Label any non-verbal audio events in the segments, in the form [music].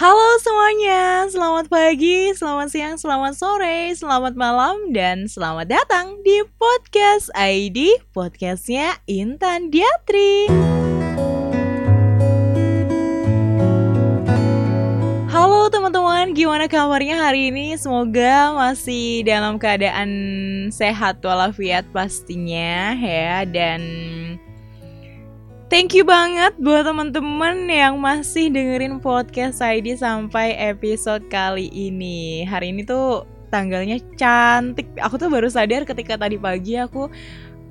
Halo semuanya, selamat pagi, selamat siang, selamat sore, selamat malam, dan selamat datang di Podcast ID, podcastnya Intan Diatri. Halo teman-teman, gimana kabarnya hari ini? Semoga masih dalam keadaan sehat walafiat pastinya ya, dan Thank you banget buat teman-teman yang masih dengerin podcast ID sampai episode kali ini. Hari ini tuh tanggalnya cantik. Aku tuh baru sadar ketika tadi pagi aku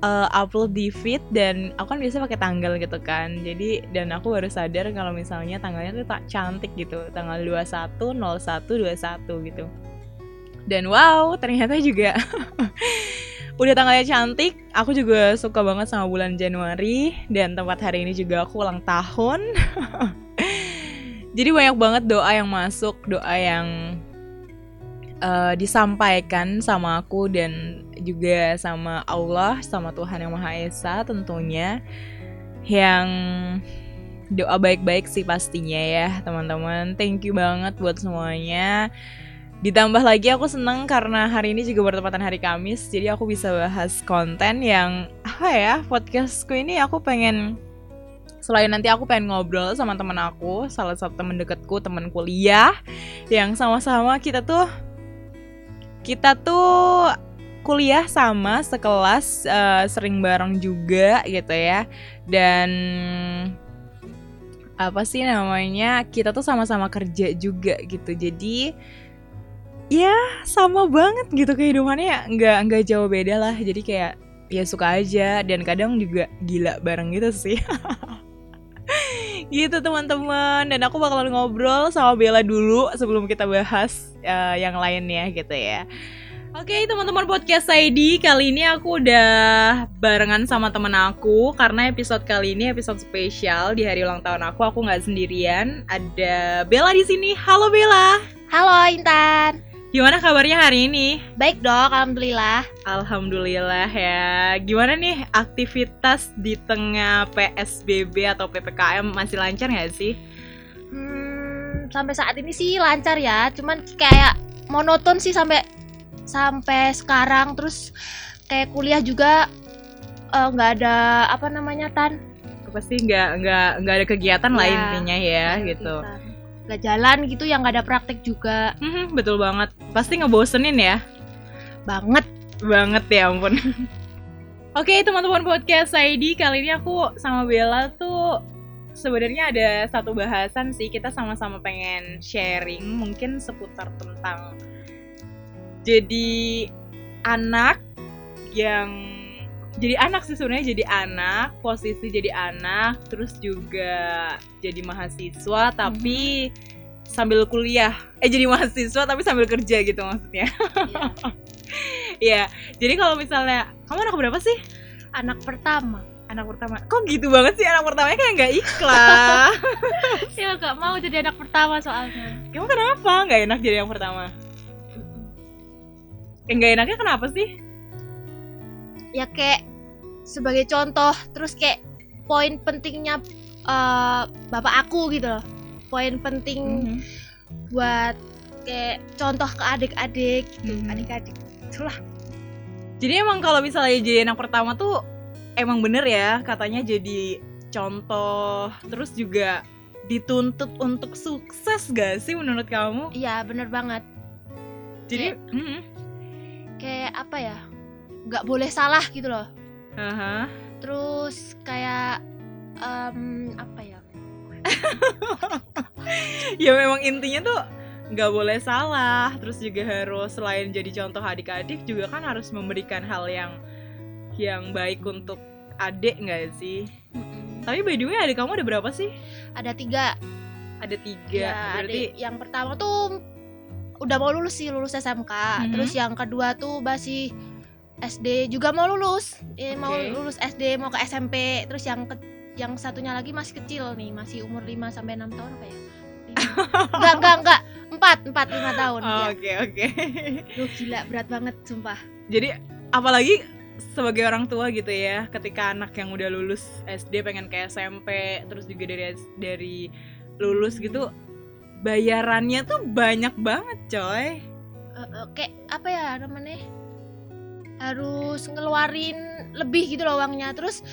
uh, upload di feed dan aku kan biasa pakai tanggal gitu kan. Jadi dan aku baru sadar kalau misalnya tanggalnya tuh tak cantik gitu. Tanggal 21 01 21 gitu. Dan wow, ternyata juga [laughs] udah tanggalnya cantik. Aku juga suka banget sama bulan Januari dan tempat hari ini juga aku ulang tahun. [laughs] Jadi banyak banget doa yang masuk, doa yang uh, disampaikan sama aku dan juga sama Allah, sama Tuhan yang Maha Esa tentunya. Yang doa baik-baik sih pastinya ya, teman-teman. Thank you banget buat semuanya. Ditambah lagi aku seneng karena hari ini juga bertepatan hari Kamis, jadi aku bisa bahas konten yang apa ya podcastku ini aku pengen selain nanti aku pengen ngobrol sama temen aku, salah satu temen deketku, temen kuliah yang sama-sama kita tuh kita tuh kuliah sama sekelas uh, sering bareng juga gitu ya. Dan apa sih namanya kita tuh sama-sama kerja juga gitu. Jadi ya sama banget gitu kehidupannya. Nggak nggak jauh beda lah. Jadi kayak ya suka aja. Dan kadang juga gila bareng gitu sih. [laughs] Gitu teman-teman. Dan aku bakalan ngobrol sama Bella dulu sebelum kita bahas uh, yang lainnya gitu ya. Oke okay, teman-teman podcast ID kali ini aku udah barengan sama temen aku. Karena episode kali ini episode spesial di hari ulang tahun aku aku nggak sendirian. Ada Bella di sini. Halo Bella. Halo Intan Gimana kabarnya hari ini? Baik dong, alhamdulillah. Alhamdulillah ya. Gimana nih aktivitas di tengah PSBB atau PPKM masih lancar nggak sih? Hmm, sampai saat ini sih lancar ya. Cuman kayak monoton sih sampai sampai sekarang. Terus kayak kuliah juga eh, nggak uh, ada apa namanya tan? Pasti nggak nggak nggak ada kegiatan ya, lah intinya ya gitu. Kegiatan gak jalan gitu yang gak ada praktek juga. Betul banget. Pasti ngebosenin ya? Banget. Banget ya ampun. [laughs] Oke okay, teman-teman podcast ID kali ini aku sama Bella tuh sebenarnya ada satu bahasan sih. Kita sama-sama pengen sharing mungkin seputar tentang jadi anak yang jadi anak sih sebenarnya jadi anak posisi jadi anak terus juga jadi mahasiswa tapi hmm. sambil kuliah eh jadi mahasiswa tapi sambil kerja gitu maksudnya [laughs] Iya, yeah. jadi kalau misalnya kamu anak berapa sih? Anak pertama. Anak pertama. Kok gitu banget sih anak pertamanya kayak nggak ikhlas? [laughs] ya nggak mau jadi anak pertama soalnya. Kamu kenapa nggak enak jadi yang pertama? Yang nggak enaknya kenapa sih? Ya kayak sebagai contoh terus kayak poin pentingnya uh, bapak aku gitu loh poin penting mm -hmm. buat kayak contoh ke adik-adik gitu mm -hmm. adik-adik itulah jadi emang kalau misalnya jadi anak pertama tuh emang bener ya katanya jadi contoh terus juga dituntut untuk sukses gak sih menurut kamu? Iya bener banget. Jadi kayak, mm -hmm. kayak apa ya? Gak boleh salah gitu loh. Uh-huh. Terus kayak um, apa ya? [laughs] ya memang intinya tuh nggak boleh salah. Terus juga harus selain jadi contoh adik-adik juga kan harus memberikan hal yang yang baik untuk adik nggak sih? Mm-mm. Tapi by the way adik kamu ada berapa sih? Ada tiga. Ada tiga. Ya, Berarti adik yang pertama tuh udah mau lulus sih lulus SMK. Mm-hmm. Terus yang kedua tuh masih SD juga mau lulus. Eh, okay. mau lulus SD mau ke SMP terus yang ke, yang satunya lagi masih kecil nih masih umur 5 sampai enam tahun apa ya? [laughs] Enggak enggak enggak. Empat empat lima tahun. Ya. oke oke. Duh, gila berat banget sumpah. Jadi apalagi sebagai orang tua gitu ya ketika anak yang udah lulus SD pengen ke SMP terus juga dari dari lulus gitu bayarannya tuh banyak banget coy. Uh, uh, kayak apa ya namanya harus ngeluarin lebih gitu loh uangnya terus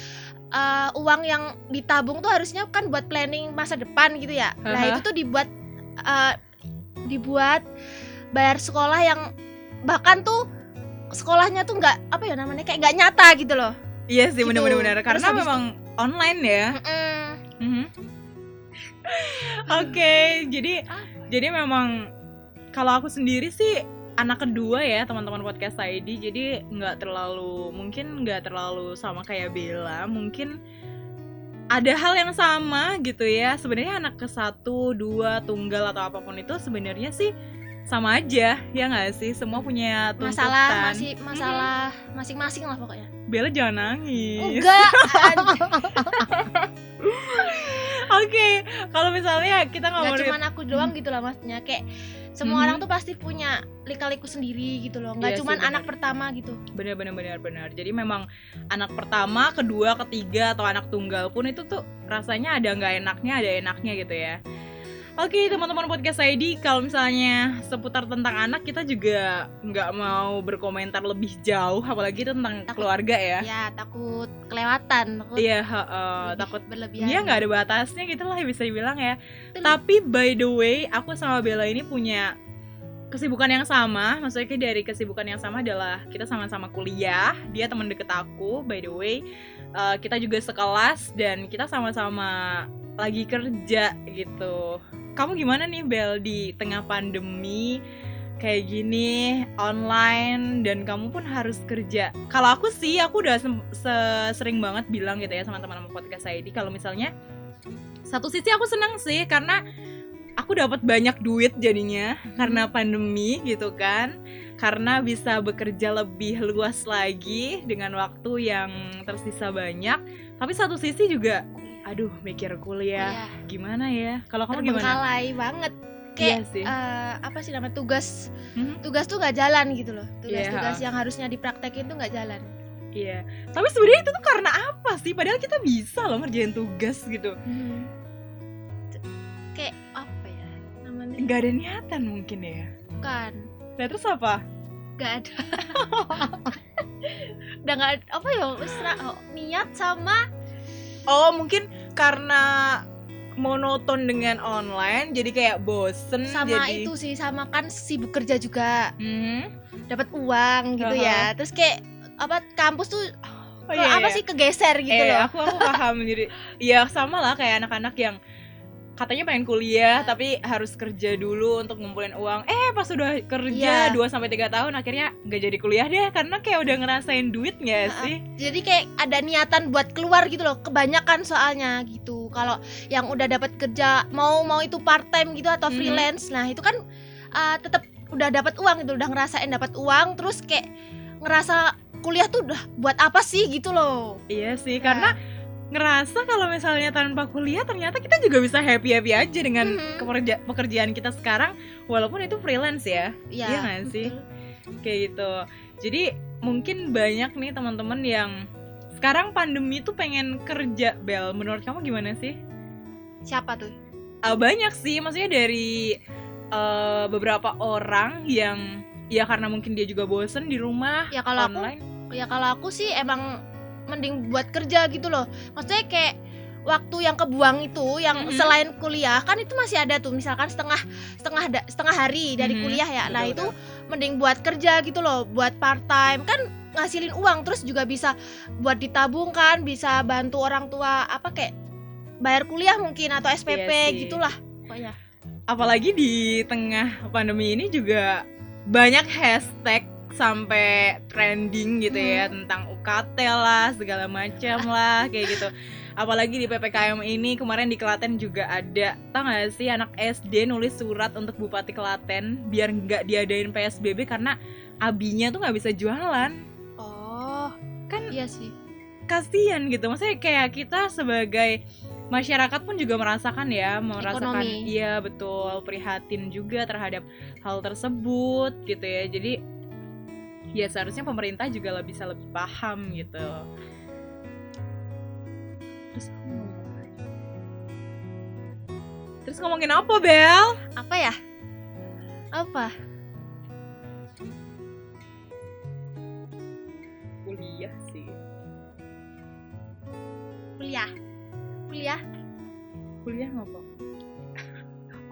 uh, uang yang ditabung tuh harusnya kan buat planning masa depan gitu ya nah Aha. itu tuh dibuat uh, dibuat bayar sekolah yang bahkan tuh sekolahnya tuh nggak apa ya namanya kayak nggak nyata gitu loh iya sih Gitu. Terus karena memang online ya Mm-mm. Mhm. Oke, jadi jadi memang kalau aku sendiri sih anak kedua ya teman-teman podcast ID, jadi nggak terlalu mungkin nggak terlalu sama kayak Bella, mungkin ada hal yang sama gitu ya. Sebenarnya anak ke satu, dua, tunggal atau apa pun itu sebenarnya sih sama aja ya nggak sih? Semua punya tuntutan. masalah masih masalah masing-masing lah pokoknya. Bella jangan nangis. Enggak [laughs] oke kalau misalnya kita nggak ngomongin cuma aku doang gitu lah maksudnya. Kayak semua Mhm. orang tuh pasti punya lika-liku sendiri gitu loh nggak Iya sih, cuma bener. anak pertama gitu benar benar benar benar jadi memang anak pertama kedua ketiga atau anak tunggal pun itu tuh rasanya ada nggak enaknya ada enaknya gitu ya Oke teman-teman podcast ID kalau misalnya seputar tentang anak kita juga nggak mau berkomentar lebih jauh apalagi tentang Takut. keluarga ya. Ya takut kelewatan takut iya lebih takut berlebihan. dia nggak ada batasnya gitu lah bisa dibilang ya. Betul. tapi by the way aku sama Bella ini punya kesibukan yang sama. Maksudnya dari kesibukan yang sama adalah kita sama-sama kuliah. Dia teman deket aku by the way. Eh, kita juga sekelas dan kita sama-sama lagi kerja gitu kamu gimana nih Bel di tengah pandemi kayak gini online dan kamu pun harus kerja? Kalau aku sih aku udah sering banget bilang gitu ya sama teman-teman podcast ID kalau misalnya satu sisi aku senang sih karena aku dapat banyak duit jadinya karena pandemi gitu kan. Karena bisa bekerja lebih luas lagi dengan waktu yang tersisa banyak. Tapi satu sisi juga aduh mikir kuliah. Iya, gimana ya? Kalau kamu gimana? Terbengkalai banget. Iya kayak sih. eh, apa sih namanya tugas. Mhm. tugas tuh nggak jalan gitu loh. Iya. tugas-tugas yang harusnya dipraktekin tuh nggak jalan. Iya. Tapi sebenarnya itu tuh karena apa sih? Padahal kita bisa loh ngerjain tugas gitu. T- kayak apa ya namanya? Nggak ada niatan mungkin ya? Bukan. Nah terus apa? Nggak ada. [laughs] Udah nggak apa ya wis ra- oh, niat sama Oh mungkin karena monoton dengan online jadi kayak bosen sama jadi itu sih sama kan sibuk kerja juga. Mhm. dapat uang gitu ya. Terus kayak apa kampus tuh Oh, iya, apa iya. sih kegeser gitu eh, loh. aku aku paham. Jadi [laughs] ya sama lah kayak anak-anak yang katanya pengen kuliah Iya. tapi harus kerja dulu untuk ngumpulin uang eh pas udah kerja Iya. 2 sampai tiga tahun akhirnya nggak jadi kuliah deh karena kayak udah ngerasain duit nggak Ha-ha. sih jadi kayak ada niatan buat keluar gitu loh kebanyakan soalnya gitu kalau yang udah dapat kerja mau mau itu part time gitu atau Mhm. freelance nah itu kan uh, tetap udah dapat uang gitu udah ngerasain dapat uang terus kayak ngerasa kuliah tuh udah buat apa sih gitu loh iya sih Nah, karena ngerasa kalau misalnya tanpa kuliah ternyata kita juga bisa happy happy aja dengan Mhm. keperja- pekerjaan kita sekarang walaupun itu freelance ya. Ya Iya nggak sih? betul. kayak gitu. Jadi mungkin banyak nih teman-teman yang sekarang pandemi tuh pengen kerja. Bel menurut kamu gimana sih? Siapa tuh? Ah, banyak sih. Maksudnya dari eh, beberapa orang yang ya karena mungkin dia juga bosen di rumah ya kalau aku online. ya kalau aku sih emang mending buat kerja gitu loh. Maksudnya kayak waktu yang kebuang itu yang Mhm. selain kuliah kan itu masih ada tuh misalkan setengah setengah da- setengah hari dari Mhm. kuliah ya. Nah Betul, itu mending buat kerja gitu loh buat part time. Kan ngasilin uang terus juga bisa buat ditabung kan bisa bantu orang tua apa kayak bayar kuliah mungkin atau SPP Iya sih. gitulah. Pokoknya. Apalagi di tengah pandemi ini juga banyak hashtag sampai trending gitu ya tentang UKT lah segala macam lah kayak gitu. Apalagi di ppkm ini kemarin di Klaten juga ada. Tau gak sih anak SD nulis surat untuk Bupati Klaten biar nggak diadain PSBB karena abinya tuh nggak bisa jualan. Oh kan iya sih. kasihan gitu. Maksudnya kayak kita sebagai masyarakat pun juga merasakan ya merasakan Ekonomi. iya betul prihatin juga terhadap hal tersebut gitu ya. Jadi ya seharusnya pemerintah juga lebih bisa lebih paham gitu. Terus terus ngomongin apa Bel? Aku ya? Apa? Kuliah sih. Kuliah. Kuliah? Kuliah ngapa?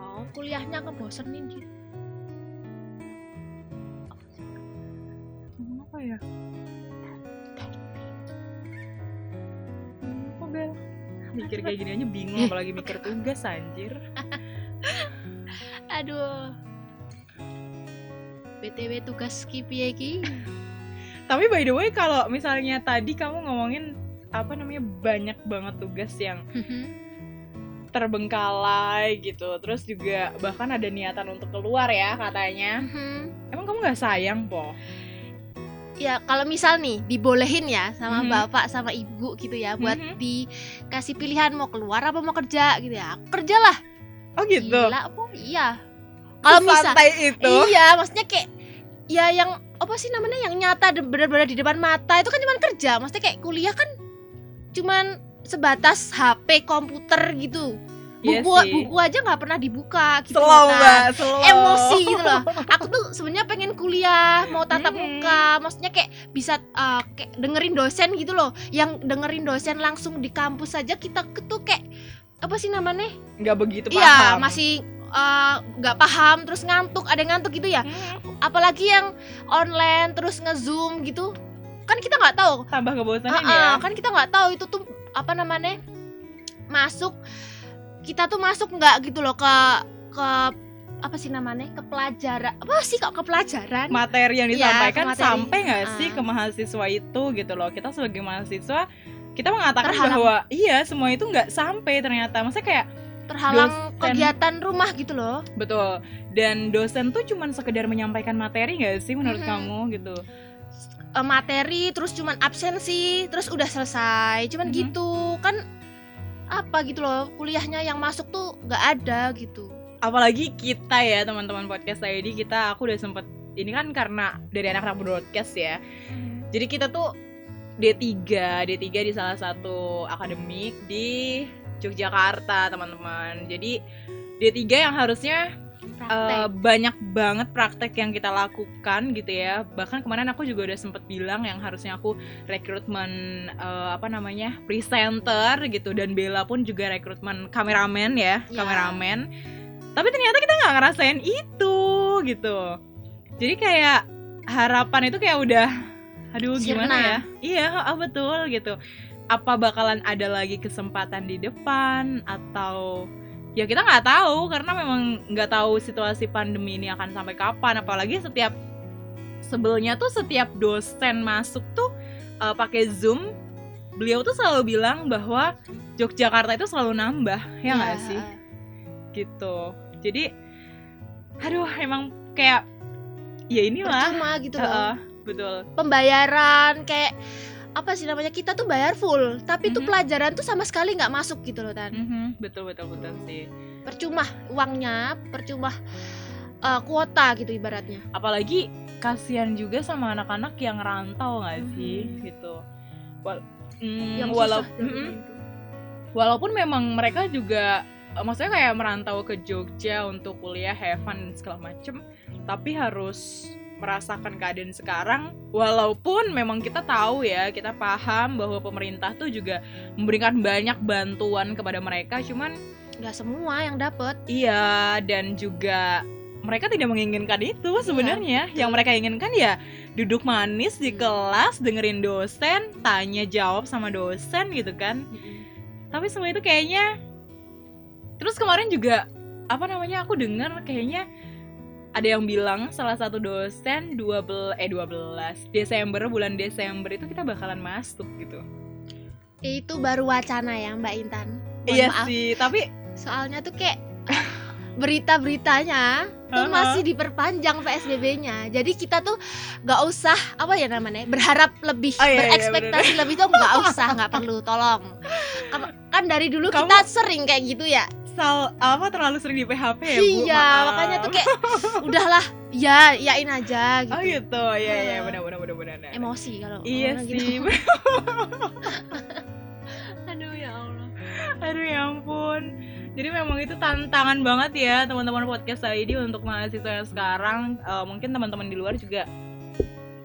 Oh kuliahnya ngebosenin gitu ya? Apa bel? Mikir kayak gini aja bingung [laughs] apalagi mikir tugas anjir. Aduh. Btw tugas kipi ki. Tapi by the way kalau misalnya tadi kamu ngomongin apa namanya banyak banget tugas yang terbengkalai gitu terus juga bahkan ada niatan untuk keluar ya katanya. Emang kamu nggak sayang po ya kalau misal nih dibolehin ya sama Mhm. bapak sama ibu gitu ya buat Mhm. dikasih pilihan mau keluar apa mau kerja gitu ya. Kerjalah. Oh gitu? Gila apa iya. Kalau misal itu? Iya maksudnya kayak ya yang apa sih namanya yang nyata benar-benar di depan mata itu kan cuman kerja. Maksudnya kayak kuliah kan cuman sebatas HP komputer gitu buku sih. buku aja nggak pernah dibuka gitu slow mbak slow. Emosi gitu loh. [laughs] Aku tuh sebenarnya pengen kuliah mau tatap Hmm. muka. Maksudnya kayak bisa uh, kayak dengerin dosen gitu loh. Yang dengerin dosen langsung di kampus saja kita tuh kayak apa sih namanya? Nggak begitu iya paham. masih uh, nggak paham terus ngantuk ada yang ngantuk gitu ya. Hmm, apalagi yang online terus ngezoom gitu. Kan kita nggak tahu. Tambah kebosanan Ah, ah, ya? kan kita nggak tahu itu tuh apa namanya masuk kita tuh masuk nggak gitu loh ke ke apa sih namanya ke pelajaran apa sih kok ke pelajaran materi yang Iya, disampaikan materi. sampai nggak sih Ah. ke mahasiswa itu gitu loh kita sebagai mahasiswa kita mengatakan Terhalang. bahwa iya semua itu nggak sampai ternyata maksudnya kayak terhalang dosen. kegiatan rumah gitu loh betul dan dosen tuh cuman sekedar menyampaikan materi nggak sih menurut Mhm. kamu gitu Eh, materi terus cuman absensi terus udah selesai cuman Mhm. gitu kan apa gitu loh kuliahnya yang masuk tuh nggak ada gitu. Apalagi kita ya teman-teman podcast ID kita aku udah sempet ini kan karena dari anak-anak broadcast ya. Jadi kita tuh D3 D3 di salah satu akademik di Yogyakarta teman-teman. Jadi D3 yang harusnya praktek. Eh, banyak banget praktek yang kita lakukan gitu ya. Bahkan kemarin aku juga udah sempet bilang yang harusnya aku rekrutmen eh, apa namanya presenter gitu. Dan Bella pun juga rekrutmen kameramen ya Ya. kameramen. Tapi ternyata kita nggak ngerasain itu gitu. Jadi kayak harapan itu kayak udah aduh gimana Sirna. ya? Iya ah, betul gitu. Apa bakalan ada lagi kesempatan di depan atau ya kita nggak tahu karena memang nggak tahu situasi pandemi ini akan sampai kapan. Apalagi setiap sebelnya tuh setiap dosen masuk tuh eh, pakai zoom beliau tuh selalu bilang bahwa Yogyakarta itu selalu nambah ya nggak sih? gitu. Jadi aduh emang kayak ya inilah. Percuma gitu Heeh, betul. Pembayaran kayak apa sih namanya kita tuh bayar full tapi tuh Mhm. pelajaran tuh sama sekali nggak masuk gitu loh tan Mhm, betul betul betul sih percuma uangnya percuma eh, kuota gitu ibaratnya apalagi kasihan juga sama anak-anak yang rantau nggak sih Mhm. gitu Wal mm, yang walau susah jadinya itu. walaupun memang mereka juga eh, maksudnya kayak merantau ke Jogja untuk kuliah have fun dan segala macem tapi harus merasakan keadaan sekarang walaupun memang kita tahu ya kita paham bahwa pemerintah tuh juga memberikan banyak bantuan kepada mereka cuman nggak semua yang dapet Iya, dan juga mereka tidak menginginkan itu sebenarnya. Yang mereka inginkan ya duduk manis di Hmm. kelas, dengerin dosen, tanya jawab sama dosen gitu kan. Tapi semua itu kayaknya Terus kemarin juga apa namanya aku dengar kayaknya ada yang bilang salah satu dosen 12 eh 12 Desember bulan Desember itu kita bakalan masuk gitu. itu baru wacana ya Mbak Intan Mohon iya maaf sih, tapi soalnya tuh kayak berita-beritanya tuh Uh-huh. masih diperpanjang PSBB-nya. Jadi kita tuh nggak usah apa ya namanya berharap lebih, Oh, iya, iya, berekspektasi lebih tuh nggak usah, nggak perlu. Tolong. Kan, kan dari dulu Kamu- kita sering kayak gitu ya. Sal apa terlalu sering di PHP ya, Bu? iya, Maaf. makanya tuh kayak [laughs] udahlah, ya yain aja gitu. Oh gitu, iya iya Uh, benar benar benar benar. Emosi kalau Iya sih. gitu. [laughs] Aduh ya Allah. Aduh ya ampun. Jadi memang itu tantangan banget ya teman-teman podcast ID untuk mahasiswa yang sekarang. Uh, mungkin teman-teman di luar juga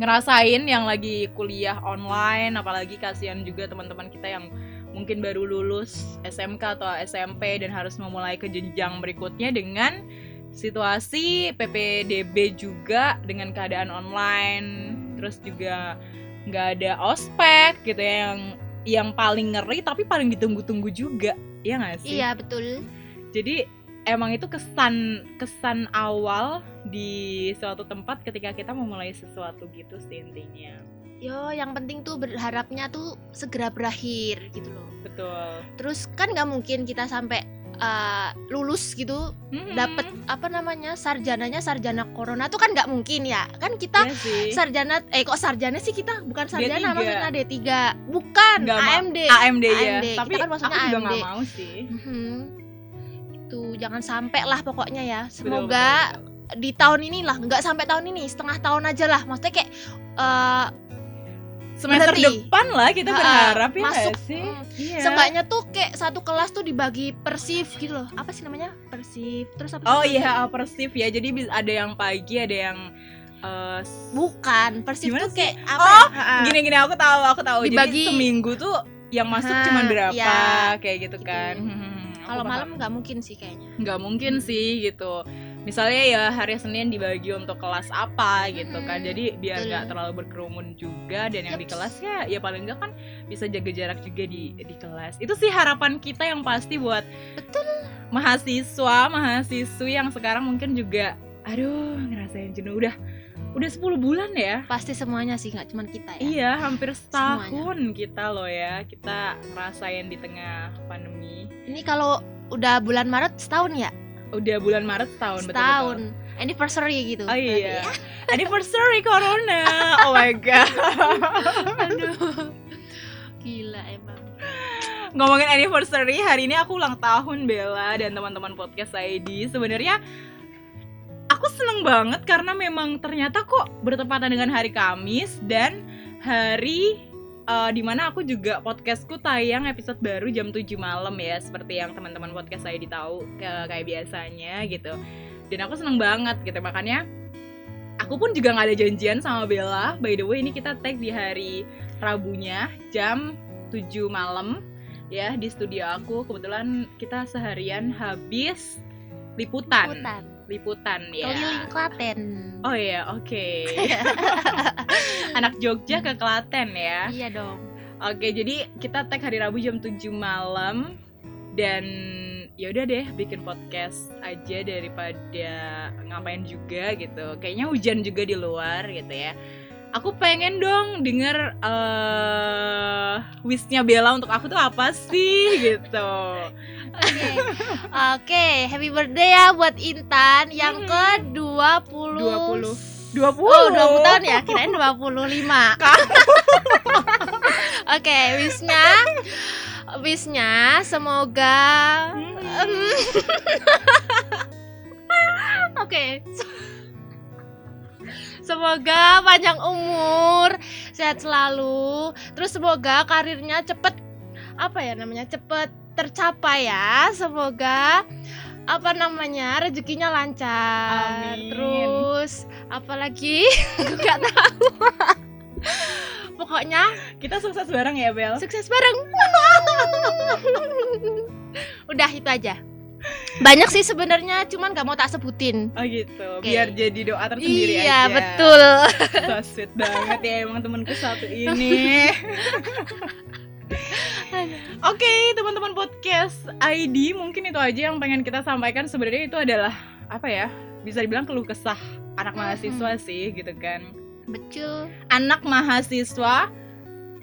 ngerasain yang lagi kuliah online, apalagi kasihan juga teman-teman kita yang mungkin baru lulus SMK atau SMP dan harus memulai ke jenjang berikutnya dengan situasi PPDB juga dengan keadaan online. Terus juga nggak ada ospek gitu ya yang yang paling ngeri tapi paling ditunggu-tunggu juga. Ya nggak sih? Iya betul. Jadi emang itu kesan kesan awal di suatu tempat ketika kita memulai sesuatu gitu sih intinya yo yang penting tuh berharapnya tuh segera berakhir gitu loh. Betul. Terus kan nggak mungkin kita sampai uh, lulus gitu mm-hmm. dapat apa namanya sarjananya sarjana corona tuh kan nggak mungkin ya. Kan kita iya sarjana eh kok sarjana sih kita? Bukan sarjana D3. maksudnya D3 bukan gak AMD AMD ya. AMD. tapi kita kan maksudnya aku AMD juga gak mau sih. Mm-hmm. itu jangan sampai lah pokoknya ya. Semoga betul, betul, betul. di tahun ini lah nggak sampai tahun ini setengah tahun aja lah. Maksudnya kayak uh, semester Berarti, depan lah kita berharap ya masuk. sih? Mm, iya. seenggaknya tuh kayak satu kelas tuh dibagi persif gitu loh. Apa sih namanya? Persif. Terus apa oh iya persif ya. Jadi ada yang pagi ada yang uh, bukan persif tuh kayak apa oh ya? gini gini aku tahu aku tahu. Dibagi jadi seminggu tuh yang masuk ha, cuma berapa ya, kayak gitu, gitu. kan. Hmm, kalau malam nggak mungkin sih kayaknya. Nggak mungkin sih gitu misalnya ya hari Senin dibagi untuk kelas apa gitu kan. Jadi biar nggak terlalu berkerumun juga dan yang di kelas ya ya paling enggak kan bisa jaga jarak juga di di kelas. Itu sih harapan kita yang pasti buat betul. mahasiswa mahasiswi yang sekarang mungkin juga aduh ngerasain jenuh. Udah udah 10 bulan ya. Pasti semuanya sih nggak cuma kita ya. Iya hampir setahun semuanya. kita loh ya kita ngerasain di tengah pandemi. Ini kalau udah bulan Maret setahun ya udah bulan Maret setahun setahun. Betul, betul. anniversary gitu. Oh iya. [laughs] Anniversary corona. Oh my god. [laughs] Aduh. Gila emang. Ngomongin anniversary hari ini aku ulang tahun Bella dan teman-teman podcast ID sebenarnya aku seneng banget karena memang ternyata kok bertepatan dengan hari Kamis dan hari uh, di mana aku juga podcastku tayang episode baru jam 7 malam ya seperti yang teman-teman podcast saya ditahu kayak biasanya gitu. Dan aku seneng banget gitu makanya aku pun juga nggak ada janjian sama Bella. By the way ini kita tag di hari Rabunya jam 7 malam ya di studio aku. Kebetulan kita seharian habis liputan, liputan liputan ya. Keliling Klaten. Oh iya, oke. Okay. [laughs] Anak Jogja ke Klaten ya. Iya dong. Oke, jadi kita tag hari Rabu jam 7 malam dan ya udah deh bikin podcast aja daripada ngapain juga gitu. Kayaknya hujan juga di luar gitu ya aku pengen dong denger uh, wishnya Bella untuk aku tuh apa sih gitu. Oke, okay. okay, happy birthday ya buat Intan yang ke 20 20 20 Oh 20 tahun ya, kirain 25 [laughs] Oke, okay, wishnya Wishnya semoga hmm. [laughs] Oke okay. Semoga panjang umur, sehat selalu. Terus semoga karirnya cepet apa ya namanya cepet tercapai ya. Semoga apa namanya rezekinya lancar. Amin. Terus apalagi [laughs] nggak tahu. Pokoknya kita sukses bareng ya Bel. Sukses bareng. [laughs] Udah itu aja banyak sih sebenarnya cuman gak mau tak sebutin oh gitu okay. biar jadi doa tersendiri iya, aja iya betul [laughs] so sweet banget ya emang temanku satu ini [laughs] Oke, okay, teman-teman podcast ID mungkin itu aja yang pengen kita sampaikan. Sebenarnya itu adalah apa ya? Bisa dibilang keluh kesah anak mahasiswa hmm. sih, gitu kan. Betul. Anak mahasiswa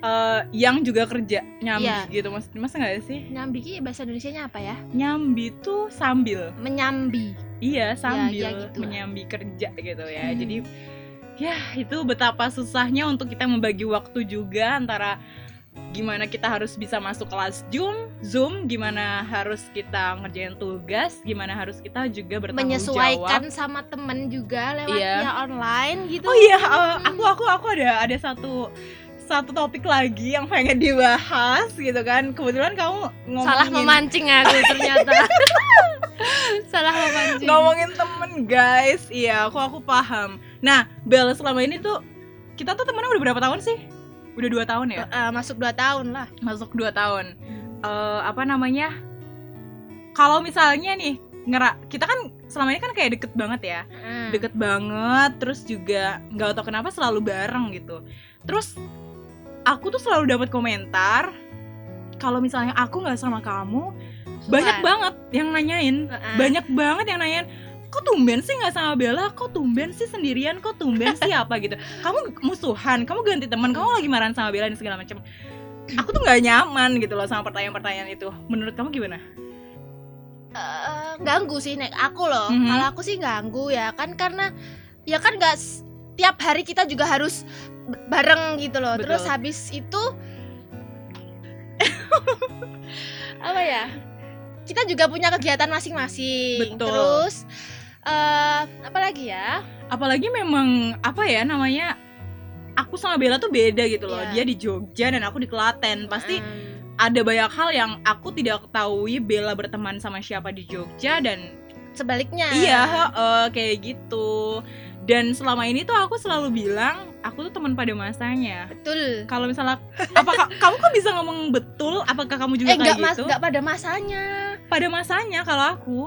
uh, yang juga kerja nyambi yeah. gitu mas masa nggak sih nyambi ki bahasa Indonesia nya apa ya nyambi tuh sambil menyambi iya sambil ya, ya gitu menyambi kerja gitu ya hmm. jadi ya itu betapa susahnya untuk kita membagi waktu juga antara gimana kita harus bisa masuk kelas Zoom, Zoom, gimana harus kita ngerjain tugas, gimana harus kita juga bertanggung menyesuaikan jawab. sama temen juga lewat yeah. ya online gitu. Oh iya, uh, aku aku aku ada ada satu satu topik lagi yang pengen dibahas gitu kan. Kebetulan kamu ngomongin Salah memancing aku ternyata. [laughs] Salah memancing. ngomongin temen guys. Iya, aku aku paham. Nah, Bel selama ini tuh kita tuh temennya udah berapa tahun sih? Udah dua tahun ya? Eh, masuk 2 tahun lah. Masuk dua tahun. Eh apa namanya? Kalau misalnya nih ngera kita kan selama ini kan kayak deket banget ya Hmm. deket banget terus juga nggak tau kenapa selalu bareng gitu terus aku tuh selalu dapat komentar kalau misalnya aku nggak sama kamu banyak banget yang nanyain. Heeh. banyak banget yang nanyain kok tumben sih nggak sama Bella? Kok tumben sih sendirian? Kok tumben sih apa? gitu. Kamu musuhan kamu ganti teman kamu lagi marahan sama Bella dan segala macam. Aku tuh nggak nyaman gitu loh sama pertanyaan-pertanyaan itu. Menurut kamu gimana? Eh, ganggu sih nek. Aku loh. Mhm. Kalau aku sih ganggu ya. Kan karena ya kan nggak s- tiap hari kita juga harus bareng gitu loh. Betul. Terus habis itu [laughs] apa ya? Kita juga punya kegiatan masing-masing. Betul. Terus eh apa lagi ya? apalagi memang apa ya namanya aku sama Bella tuh beda gitu loh Iya. dia di Jogja dan aku di Klaten pasti Mm. ada banyak hal yang aku tidak ketahui Bella berteman sama siapa di Jogja dan sebaliknya. iya heeh, kayak gitu dan selama ini tuh aku selalu bilang aku tuh teman pada masanya. Betul. kalau misalnya apakah kamu kok bisa ngomong betul? Apakah kamu juga Eh kayak mas, gitu? enggak pada masanya. pada masanya kalau aku.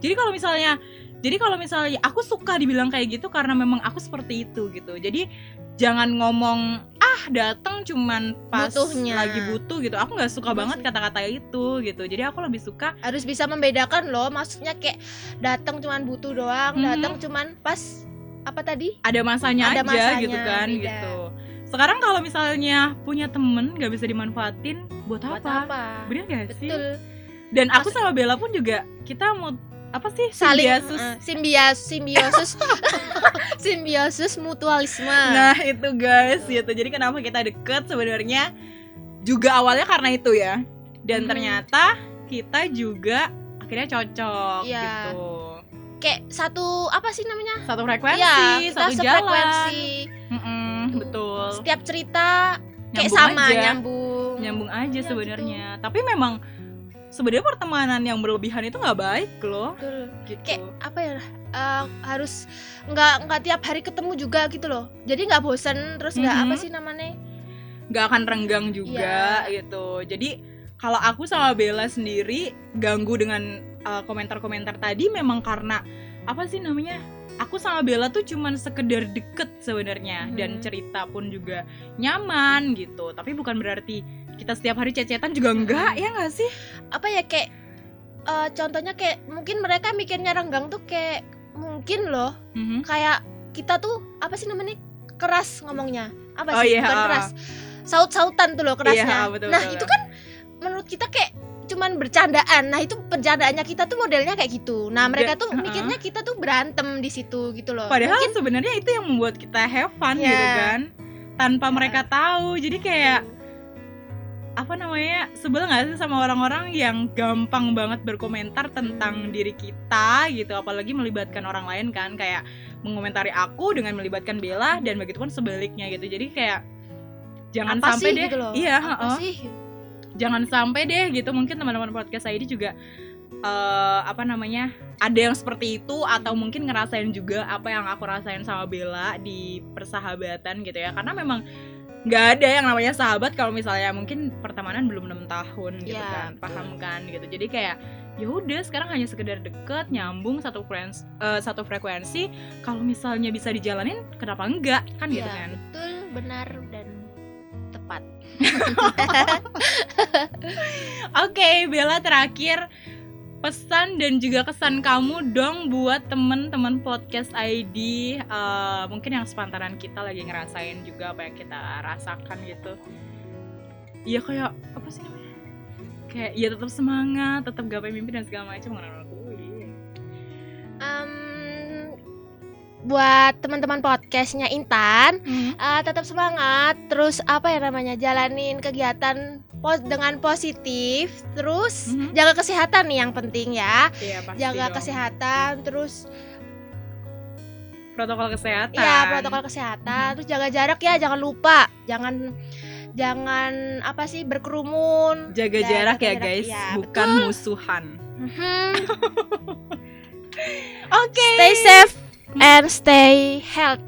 Jadi kalau misalnya jadi kalau misalnya aku suka dibilang kayak gitu karena memang aku seperti itu gitu. Jadi jangan ngomong ah datang cuman pas Butuhnya. lagi butuh gitu aku nggak suka Iya banget kata-kata itu gitu jadi aku lebih suka harus bisa membedakan loh maksudnya kayak datang cuman butuh doang Mhm. datang cuman pas apa tadi ada masanya Ada aja masanya, gitu kan beda. gitu sekarang kalau misalnya punya temen nggak bisa dimanfaatin buat, buat apa? apa bener gak sih dan aku Maksud- sama Bella pun juga kita mau apa sih? Saling simbiosis. eh, simbias simbiosis. [laughs] Simbiosis mutualisme. Nah itu guys gitu. Jadi kenapa kita deket sebenarnya? Juga awalnya karena itu ya. Dan Mhm. ternyata kita juga akhirnya cocok Iya. gitu. Kayak satu apa sih namanya? Satu frekuensi, kita satu jalan. sefrekuensi Mm-mm, Betul. Setiap cerita kayak Nyambung sama aja. nyambung. Nyambung aja Iya, sebenarnya. Tapi memang sebenarnya pertemanan yang berlebihan itu nggak baik loh Betul. gitu kayak apa ya eh, harus nggak nggak tiap hari ketemu juga gitu loh jadi nggak bosan terus nggak Mhm. apa sih namanya nggak akan renggang juga Iya. gitu. Jadi kalau aku sama Bella sendiri ganggu dengan uh, komentar-komentar tadi memang karena apa sih namanya? Aku sama Bella tuh cuman sekedar deket sebenarnya Mhm. dan cerita pun juga nyaman gitu. Tapi bukan berarti kita setiap hari cecetan juga enggak ya nggak sih? apa ya kayak eh, contohnya kayak mungkin mereka mikirnya renggang tuh kayak mungkin loh Mhm. kayak kita tuh apa sih namanya keras ngomongnya apa Oh, sih iya, bukan ah. keras saut-sautan tuh loh kerasnya Iya, betul, nah betul. itu kan menurut kita kayak cuman bercandaan nah itu bercandaannya kita tuh modelnya kayak gitu nah mereka tuh uh-uh. mikirnya kita tuh berantem di situ gitu loh Padahal Mungkin- sebenarnya itu yang membuat kita have fun Iya. gitu kan. Tanpa Iya. mereka tahu. Jadi kayak apa namanya sebel nggak sih sama orang-orang yang gampang banget berkomentar tentang diri kita gitu apalagi melibatkan orang lain kan? Kayak mengomentari aku dengan melibatkan Bella dan begitupun sebaliknya gitu. Jadi kayak jangan apa sampai sih deh gitu loh? iya apa heeh. sih? Jangan sampai deh gitu mungkin teman-teman podcast ID juga eh, apa namanya ada yang seperti itu atau mungkin ngerasain juga apa yang aku rasain sama Bella di persahabatan gitu ya. Karena memang nggak ada yang namanya sahabat kalau misalnya mungkin pertemanan belum enam tahun gitu Iya, kan betul. paham kan gitu. Jadi kayak ya udah sekarang hanya sekedar deket nyambung satu frekuensi satu frekuensi. Kalau misalnya bisa dijalanin kenapa enggak? Kan gitu Iya, kan. betul benar dan tepat. [laughs] Oke, Bella terakhir pesan dan juga kesan kamu dong buat temen-temen podcast ID eh, mungkin yang sepantaran kita lagi ngerasain juga apa yang kita rasakan gitu. Iya kayak apa sih namanya? Kayak ya tetap semangat, tetap gapai mimpi dan segala macam gue. Em, buat teman-teman podcastnya Intan Hmm. eh, tetap semangat terus apa ya namanya jalanin kegiatan pos dengan positif terus Mhm. jaga kesehatan nih yang penting ya Iya pasti jaga dong. kesehatan terus protokol kesehatan. Iya, protokol kesehatan. Terus jaga jarak ya, jangan lupa. Jangan jangan apa sih berkerumun. Jaga jarak ya, guys, ya, bukan betul. musuhan. Mhm. [laughs] Oke. Stay safe and stay healthy.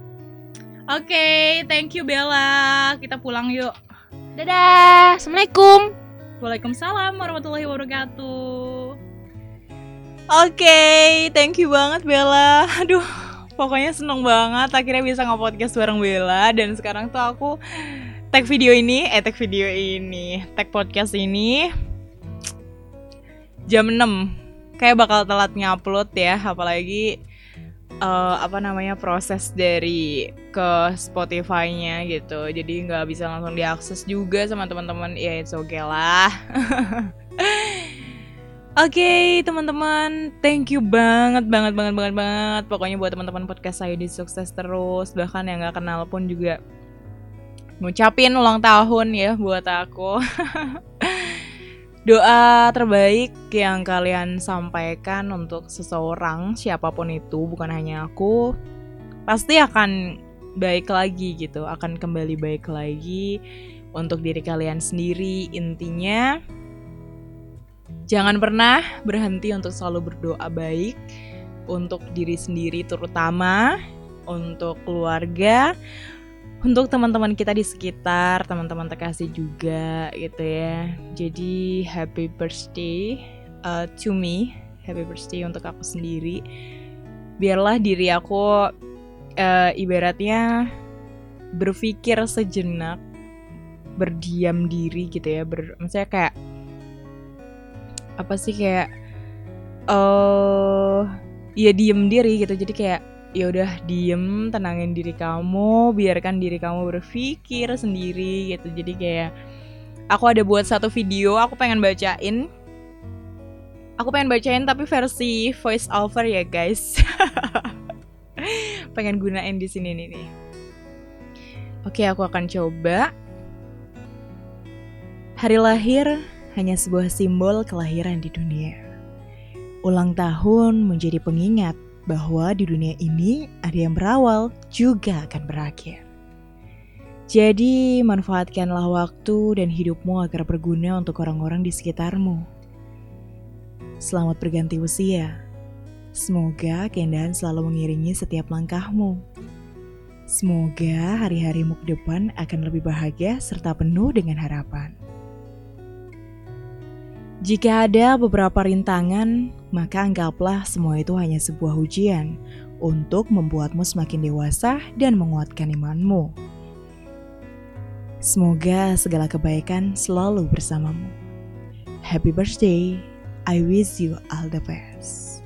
Oke, thank you Bella. Kita pulang yuk. Dadah. Assalamualaikum. Waalaikumsalam warahmatullahi wabarakatuh. Oke, thank you banget Bella. [laughs] Aduh, pokoknya seneng banget akhirnya bisa nge-podcast bareng Bella dan sekarang tuh aku tag video ini, eh tag video ini, tag podcast ini jam 6. Kayak bakal telat ngupload ya, apalagi eh, apa namanya proses dari ke Spotify-nya gitu. Jadi nggak bisa langsung diakses juga sama teman-teman. Ya it's okay lah. [laughs] Oke teman-teman, thank you banget banget banget banget banget. Pokoknya buat teman-teman podcast saya di sukses terus. Bahkan yang nggak kenal pun juga ngucapin ulang tahun ya buat aku. [laughs] Doa terbaik yang kalian sampaikan untuk seseorang siapa pun itu bukan hanya aku pasti akan baik lagi gitu, akan kembali baik lagi untuk diri kalian sendiri. Intinya jangan pernah berhenti untuk selalu berdoa baik untuk diri sendiri terutama untuk keluarga untuk teman-teman kita di sekitar, teman-teman terkasih juga gitu ya. Jadi happy birthday uh, to me, happy birthday untuk aku sendiri. Biarlah diri aku uh, ibaratnya berpikir sejenak, berdiam diri gitu ya. Ber, maksudnya kayak apa sih kayak eh ya diem diri gitu. Jadi kayak ya udah diem tenangin diri kamu biarkan diri kamu berpikir sendiri gitu. Jadi kayak aku ada buat satu video aku pengen bacain. Aku pengen bacain tapi versi voice over ya guys. [laughs] Pengen gunain di sini nih nih. Oke aku akan coba. Hari lahir hanya sebuah simbol kelahiran di dunia. Ulang tahun menjadi pengingat bahwa di dunia ini ada yang berawal juga akan berakhir. Jadi, manfaatkanlah waktu dan hidupmu agar berguna untuk orang-orang di sekitarmu. Selamat berganti usia. Semoga keindahan selalu mengiringi setiap langkahmu. Semoga hari-harimu ke depan akan lebih bahagia serta penuh dengan harapan. Jika ada beberapa rintangan, maka anggaplah semua itu hanya sebuah ujian untuk membuatmu semakin dewasa dan menguatkan imanmu. Semoga segala kebaikan selalu bersamamu. Happy birthday, I wish you all the best.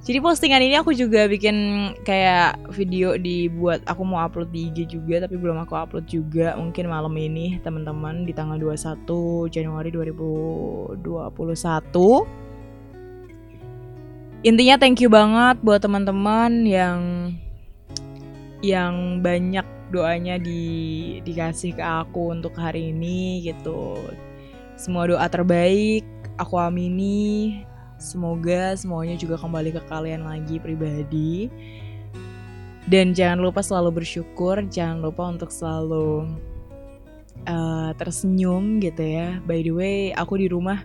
Jadi postingan ini aku juga bikin kayak video dibuat aku mau upload di IG juga tapi belum aku upload juga mungkin malam ini teman-teman di tanggal 21 Januari 2021. Intinya thank you banget buat teman-teman yang yang banyak doanya di dikasih ke aku untuk hari ini gitu. Semua doa terbaik aku amini Semoga semuanya juga kembali ke kalian lagi pribadi. Dan jangan lupa selalu bersyukur, jangan lupa untuk selalu uh, tersenyum gitu ya. By the way, aku di rumah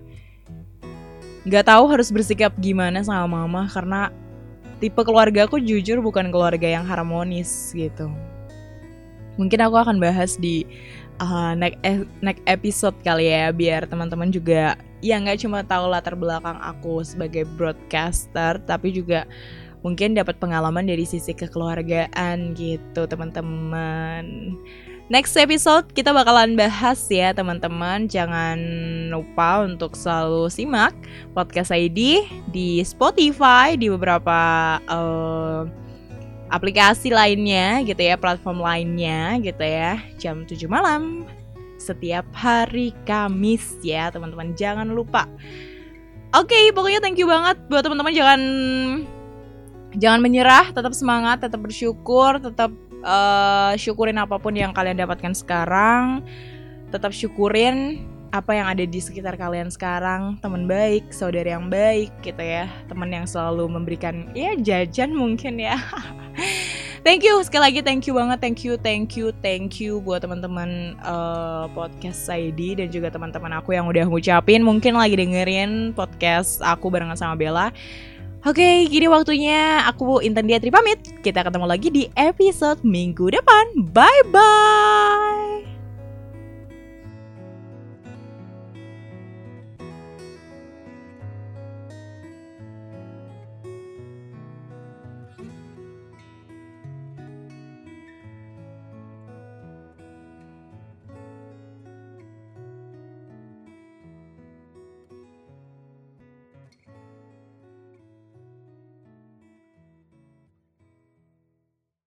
nggak tahu harus bersikap gimana sama mama karena tipe keluarga aku jujur bukan keluarga yang harmonis gitu. Mungkin aku akan bahas di uh, next, next episode kali ya biar teman-teman juga ya nggak cuma tahu latar belakang aku sebagai broadcaster tapi juga mungkin dapat pengalaman dari sisi kekeluargaan gitu teman-teman. Next episode kita bakalan bahas ya teman-teman. Jangan lupa untuk selalu simak podcast ID di Spotify Di beberapa uh, aplikasi lainnya gitu ya Platform lainnya gitu ya Jam 7 malam setiap hari Kamis ya teman-teman. Jangan lupa. Oke okay, pokoknya thank you banget buat teman-teman. Jangan jangan menyerah tetap semangat tetap bersyukur tetap uh, syukurin apa pun yang kalian dapatkan sekarang tetap syukurin apa yang ada di sekitar kalian sekarang, teman baik, saudara yang baik gitu ya, teman yang selalu memberikan ya jajan mungkin ya. [laughs] thank you. Sekali lagi thank you banget. Thank you thank you thank you buat teman-teman uh, podcast Saidi dan juga teman-teman aku yang udah ngucapin. Mungkin lagi dengerin podcast aku barengan sama Bella. Oke, gini waktunya aku Intan Diatri pamit. Kita ketemu lagi di episode minggu depan. Bye bye.